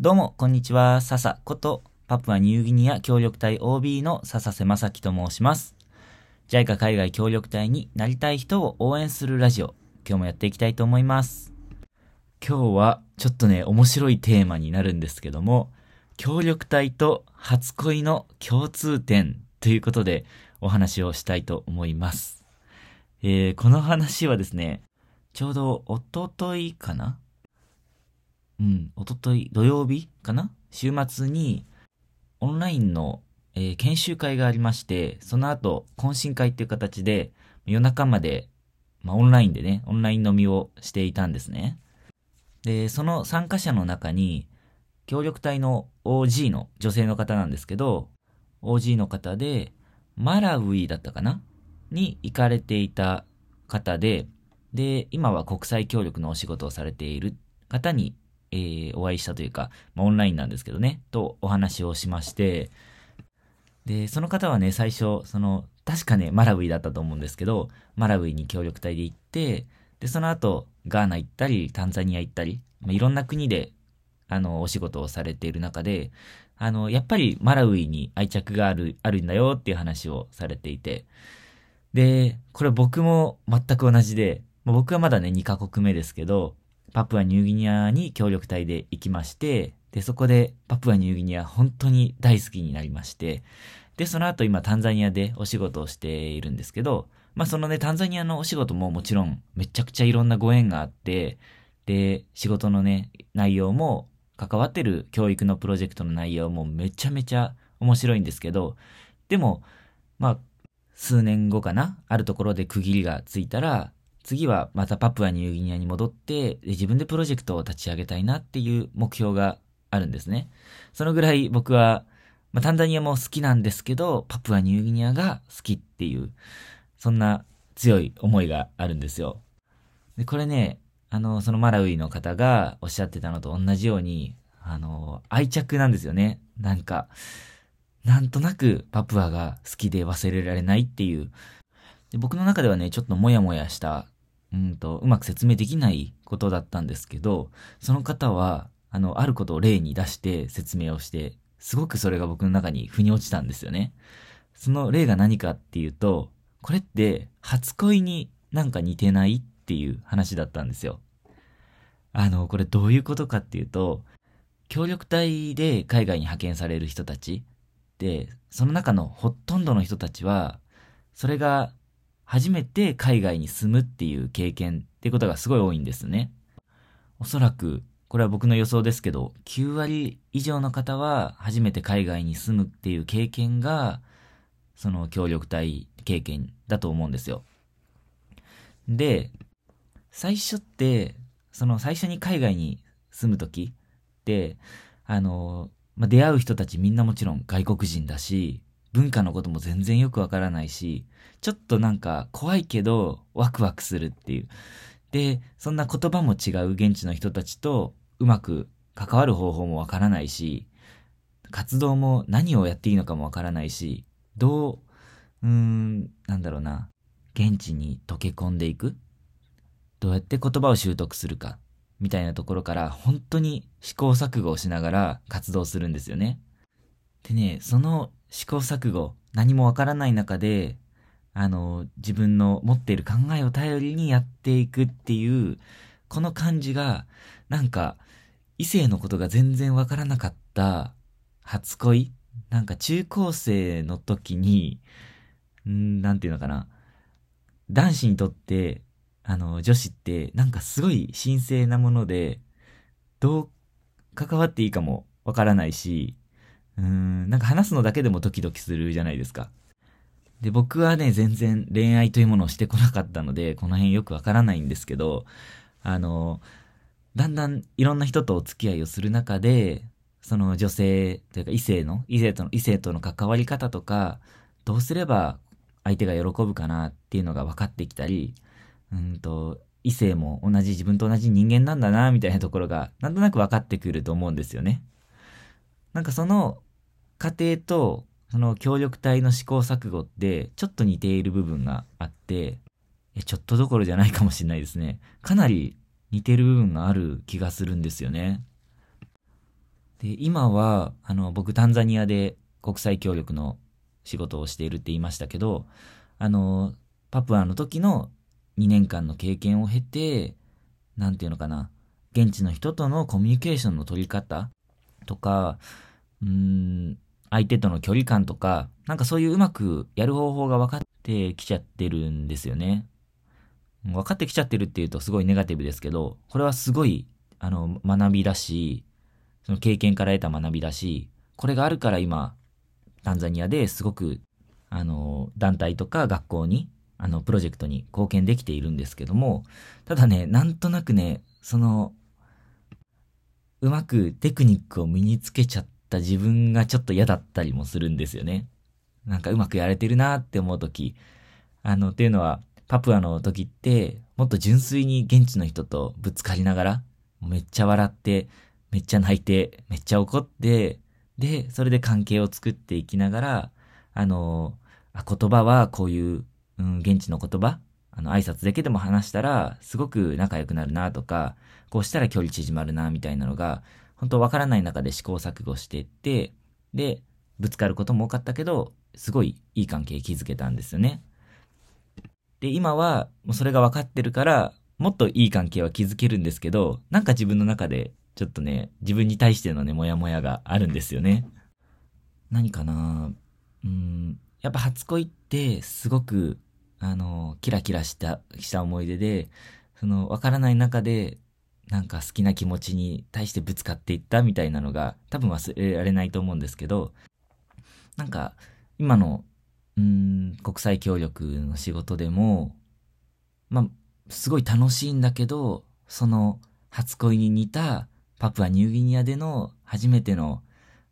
どうも、こんにちは。笹こと、パプアニューギニア協力隊 OB の笹瀬正樹と申します。JICA 海外協力隊になりたい人を応援するラジオ、今日もやっていきたいと思います。今日は、ちょっとね、面白いテーマになるんですけども、協力隊と初恋の共通点ということでお話をしたいと思います。えー、この話はですね、ちょうどおとといかなうん、おととい土曜日かな？週末にオンラインの、えー研修会がありまして、その後懇親会っていう形で夜中まで、まあ、オンラインでね、オンライン飲みをしていたんですね。で、その参加者の中に、協力隊の OG の女性の方なんですけど、OG の方で、マラウイだったかな？に行かれていた方で、で、今は国際協力のお仕事をされている方に、えーお会いしたというか、まあ、オンラインなんですけどね、とお話をしまして、で、その方はね、最初、その、確かね、マラウイだったと思うんですけど、マラウイに協力隊で行って、で、その後、ガーナ行ったり、タンザニア行ったり、まあ、いろんな国で、あの、お仕事をされている中で、あの、やっぱりマラウイに愛着がある、あるんだよっていう話をされていて、で、これ僕も全く同じで、僕はまだね、2カ国目ですけど、パプアニューギニアに協力隊で行きまして、で、そこでパプアニューギニア本当に大好きになりまして、で、その後今タンザニアでお仕事をしているんですけど、まあそのね、タンザニアのお仕事ももちろんめちゃくちゃいろんなご縁があって、で、仕事のね、内容も、関わってる教育のプロジェクトの内容もめちゃめちゃ面白いんですけど、でも、まあ、数年後かなあるところで区切りがついたら、次はまたパプアニューギニアに戻って、で自分でプロジェクトを立ち上げたいなっていう目標があるんですね。そのぐらい僕は、まあ、タンザニアも好きなんですけど、パプアニューギニアが好きっていう、そんな強い思いがあるんですよ。で、これね、あの、そのマラウイの方がおっしゃってたのと同じように、あの、愛着なんですよね。なんか、なんとなくパプアが好きで忘れられないっていう。で僕の中ではね、ちょっとモヤモヤした、うんと、うまく説明できないことだったんですけど、その方は、あの、あることを例に出して説明をして、すごくそれが僕の中に腑に落ちたんですよね。その例が何かっていうと、これって初恋になんか似てないっていう話だったんですよ。あの、これどういうことかっていうと、協力隊で海外に派遣される人たちで、その中のほとんどの人たちは、それが初めて海外に住むっていう経験っていうことがすごい多いんですね。おそらく、これは僕の予想ですけど、9割以上の方は初めて海外に住むっていう経験が、その協力隊経験だと思うんですよ。で、最初って、その最初に海外に住むときって、あの、まあ、出会う人たちみんなもちろん外国人だし、文化のことも全然よくわからないし、ちょっとなんか怖いけどワクワクするっていう。で、そんな言葉も違う現地の人たちとうまく関わる方法もわからないし、活動も何をやっていいのかもわからないし、どう、うーん、なんだろうな、現地に溶け込んでいくどうやって言葉を習得するか、みたいなところから本当に試行錯誤をしながら活動するんですよね。でね、その試行錯誤、何もわからない中で、あの、自分の持っている考えを頼りにやっていくっていう、この感じが、なんか、異性のことが全然わからなかった初恋なんか中高生の時に、んなんていうのかな。男子にとって、あの、女子って、なんかすごい神聖なもので、どう関わっていいかもわからないし、うん、なんか話すのだけでもドキドキするじゃないですか。で、僕はね、全然恋愛というものをしてこなかったので、この辺よくわからないんですけど、あの、だんだんいろんな人とお付き合いをする中で、その女性というか異性の、異性との、異性との関わり方とか、どうすれば相手が喜ぶかなっていうのが分かってきたり、うんと、異性も同じ自分と同じ人間なんだな、みたいなところが、なんとなく分かってくると思うんですよね。なんかその過程と、その協力隊の試行錯誤って、ちょっと似ている部分があって、ちょっとどころじゃないかもしれないですね。かなり似てる部分がある気がするんですよね。で、今は、あの、僕タンザニアで国際協力の仕事をしているって言いましたけど、あの、パプアの時の2年間の経験を経て、なんていうのかな、現地の人とのコミュニケーションの取り方とか、うーん、相手との距離感とか、なんかそういううまくやる方法が分かってきちゃってるんですよね。分かってきちゃってるっていうとすごいネガティブですけど、これはすごい、あの、学びだし、その経験から得た学びだし、これがあるから今、タンザニアですごく、あの、団体とか学校に、あの、プロジェクトに貢献できているんですけども、ただね、なんとなくね、その、うまくテクニックを身につけちゃってった自分がちょっと嫌だったりもするんですよね。なんかうまくやれてるなって思うとき、あの、っていうのは、パプアの時って、もっと純粋に現地の人とぶつかりながら、めっちゃ笑って、めっちゃ泣いて、めっちゃ怒って、で、それで関係を作っていきながら、あの、言葉はこういう、うん、現地の言葉あの、挨拶だけでも話したら、すごく仲良くなるなとか、こうしたら距離縮まるなみたいなのが、本当わからない中で試行錯誤していって、で、ぶつかることも多かったけど、すごいいい関係築けたんですよね。で、今は、もうそれが分かってるから、もっといい関係は築けるんですけど、なんか自分の中で、ちょっとね、自分に対してのね、モヤモヤがあるんですよね。何かなうん、やっぱ初恋って、すごく、あの、キラキラした、した思い出で、その、わからない中で、なんか好きな気持ちに対してぶつかっていったみたいなのが、多分忘れられないと思うんですけど、なんか、今のうん、国際協力の仕事でも、まあ、すごい楽しいんだけど、その初恋に似たパプアニューギニアでの初めての、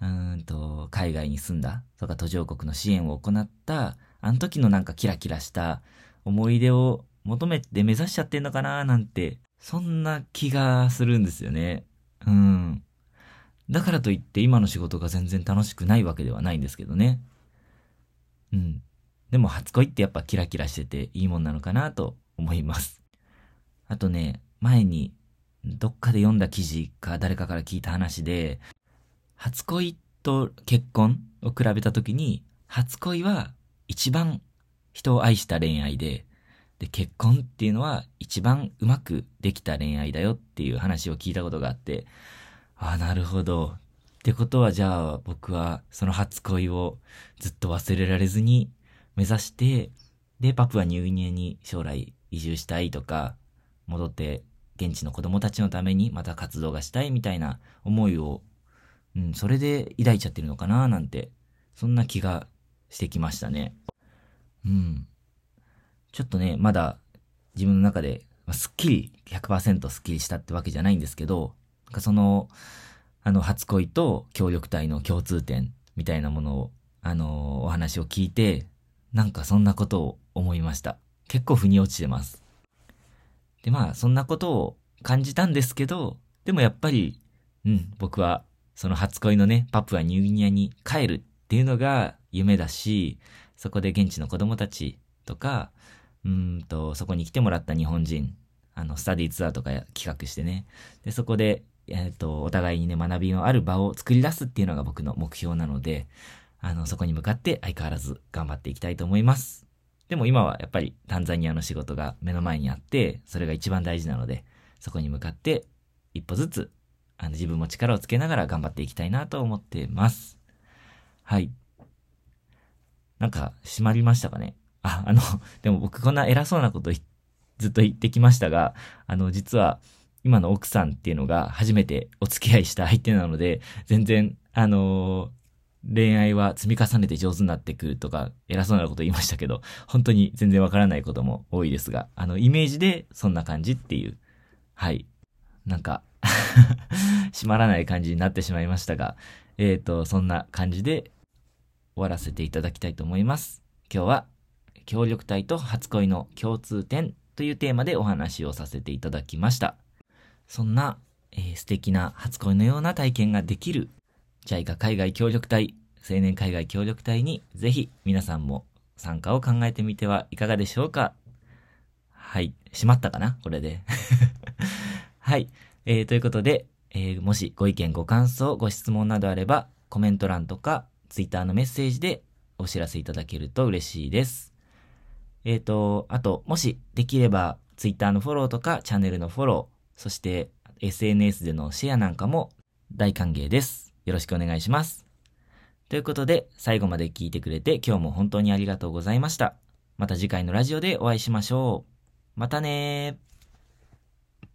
うんと、海外に住んだとか途上国の支援を行った、あの時のなんかキラキラした思い出を求めて目指しちゃってんのかななんて、そんな気がするんですよね。うん。だからといって今の仕事が全然楽しくないわけではないんですけどね。うん。でも初恋ってやっぱキラキラしてていいもんなのかなと思います。あとね、前にどっかで読んだ記事か誰かから聞いた話で、初恋と結婚を比べた時に、初恋は一番人を愛した恋愛で、で、結婚っていうのは一番うまくできた恋愛だよっていう話を聞いたことがあって、ああ、なるほど。ってことはじゃあ僕はその初恋をずっと忘れられずに目指して、で、パプアニューギニアに将来移住したいとか、戻って現地の子供たちのためにまた活動がしたいみたいな思いを、うん、それで抱いちゃってるのかななんて、そんな気がしてきましたね。うん。ちょっとね、まだ自分の中で、まあ、すっきり、100%すっきりしたってわけじゃないんですけど、なんかその、あの、初恋と協力隊の共通点みたいなものを、あの、お話を聞いて、なんかそんなことを思いました。結構腑に落ちてます。で、まあ、そんなことを感じたんですけど、でもやっぱり、うん、僕は、その初恋のね、パプアニューギニアに帰るっていうのが夢だし、そこで現地の子供たちとか、うんと、そこに来てもらった日本人、あの、スタディツアーとか企画してね、で、そこでえっ、ー、と、お互いにね、学びのある場を作り出すっていうのが僕の目標なので、あの、そこに向かって相変わらず頑張っていきたいと思います。でも今はやっぱりタンザニアの仕事が目の前にあって、それが一番大事なので、そこに向かって一歩ずつ、あの、自分も力をつけながら頑張っていきたいなと思ってます。はい。なんか、閉まりましたかね？あ、あの、でも僕こんな偉そうなことずっと言ってきましたが、あの、実は、今の奥さんっていうのが初めてお付き合いした相手なので、全然、あのー、恋愛は積み重ねて上手になってくるとか、偉そうなこと言いましたけど、本当に全然わからないことも多いですが、あの、イメージでそんな感じっていう、はい。なんか 閉まらない感じになってしまいましたが、えっ、ー、と、そんな感じで終わらせていただきたいと思います。今日は、協力隊と初恋の共通点というテーマでお話をさせていただきました。そんな、えー、素敵な初恋のような体験ができる JICA 海外協力隊、青年海外協力隊にぜひ皆さんも参加を考えてみてはいかがでしょうかはい。しまったかな？これで。はい。えー、ということで、えーもしご意見、ご感想、ご質問などあれば、コメント欄とか、ツイッターのメッセージでお知らせいただけると嬉しいです。えっ、と、あと、もしできれば、ツイッターのフォローとか、チャンネルのフォロー、そして SNS でのシェアなんかも大歓迎です。よろしくお願いします。ということで、最後まで聞いてくれて今日も本当にありがとうございました。また次回のラジオでお会いしましょう。またねー。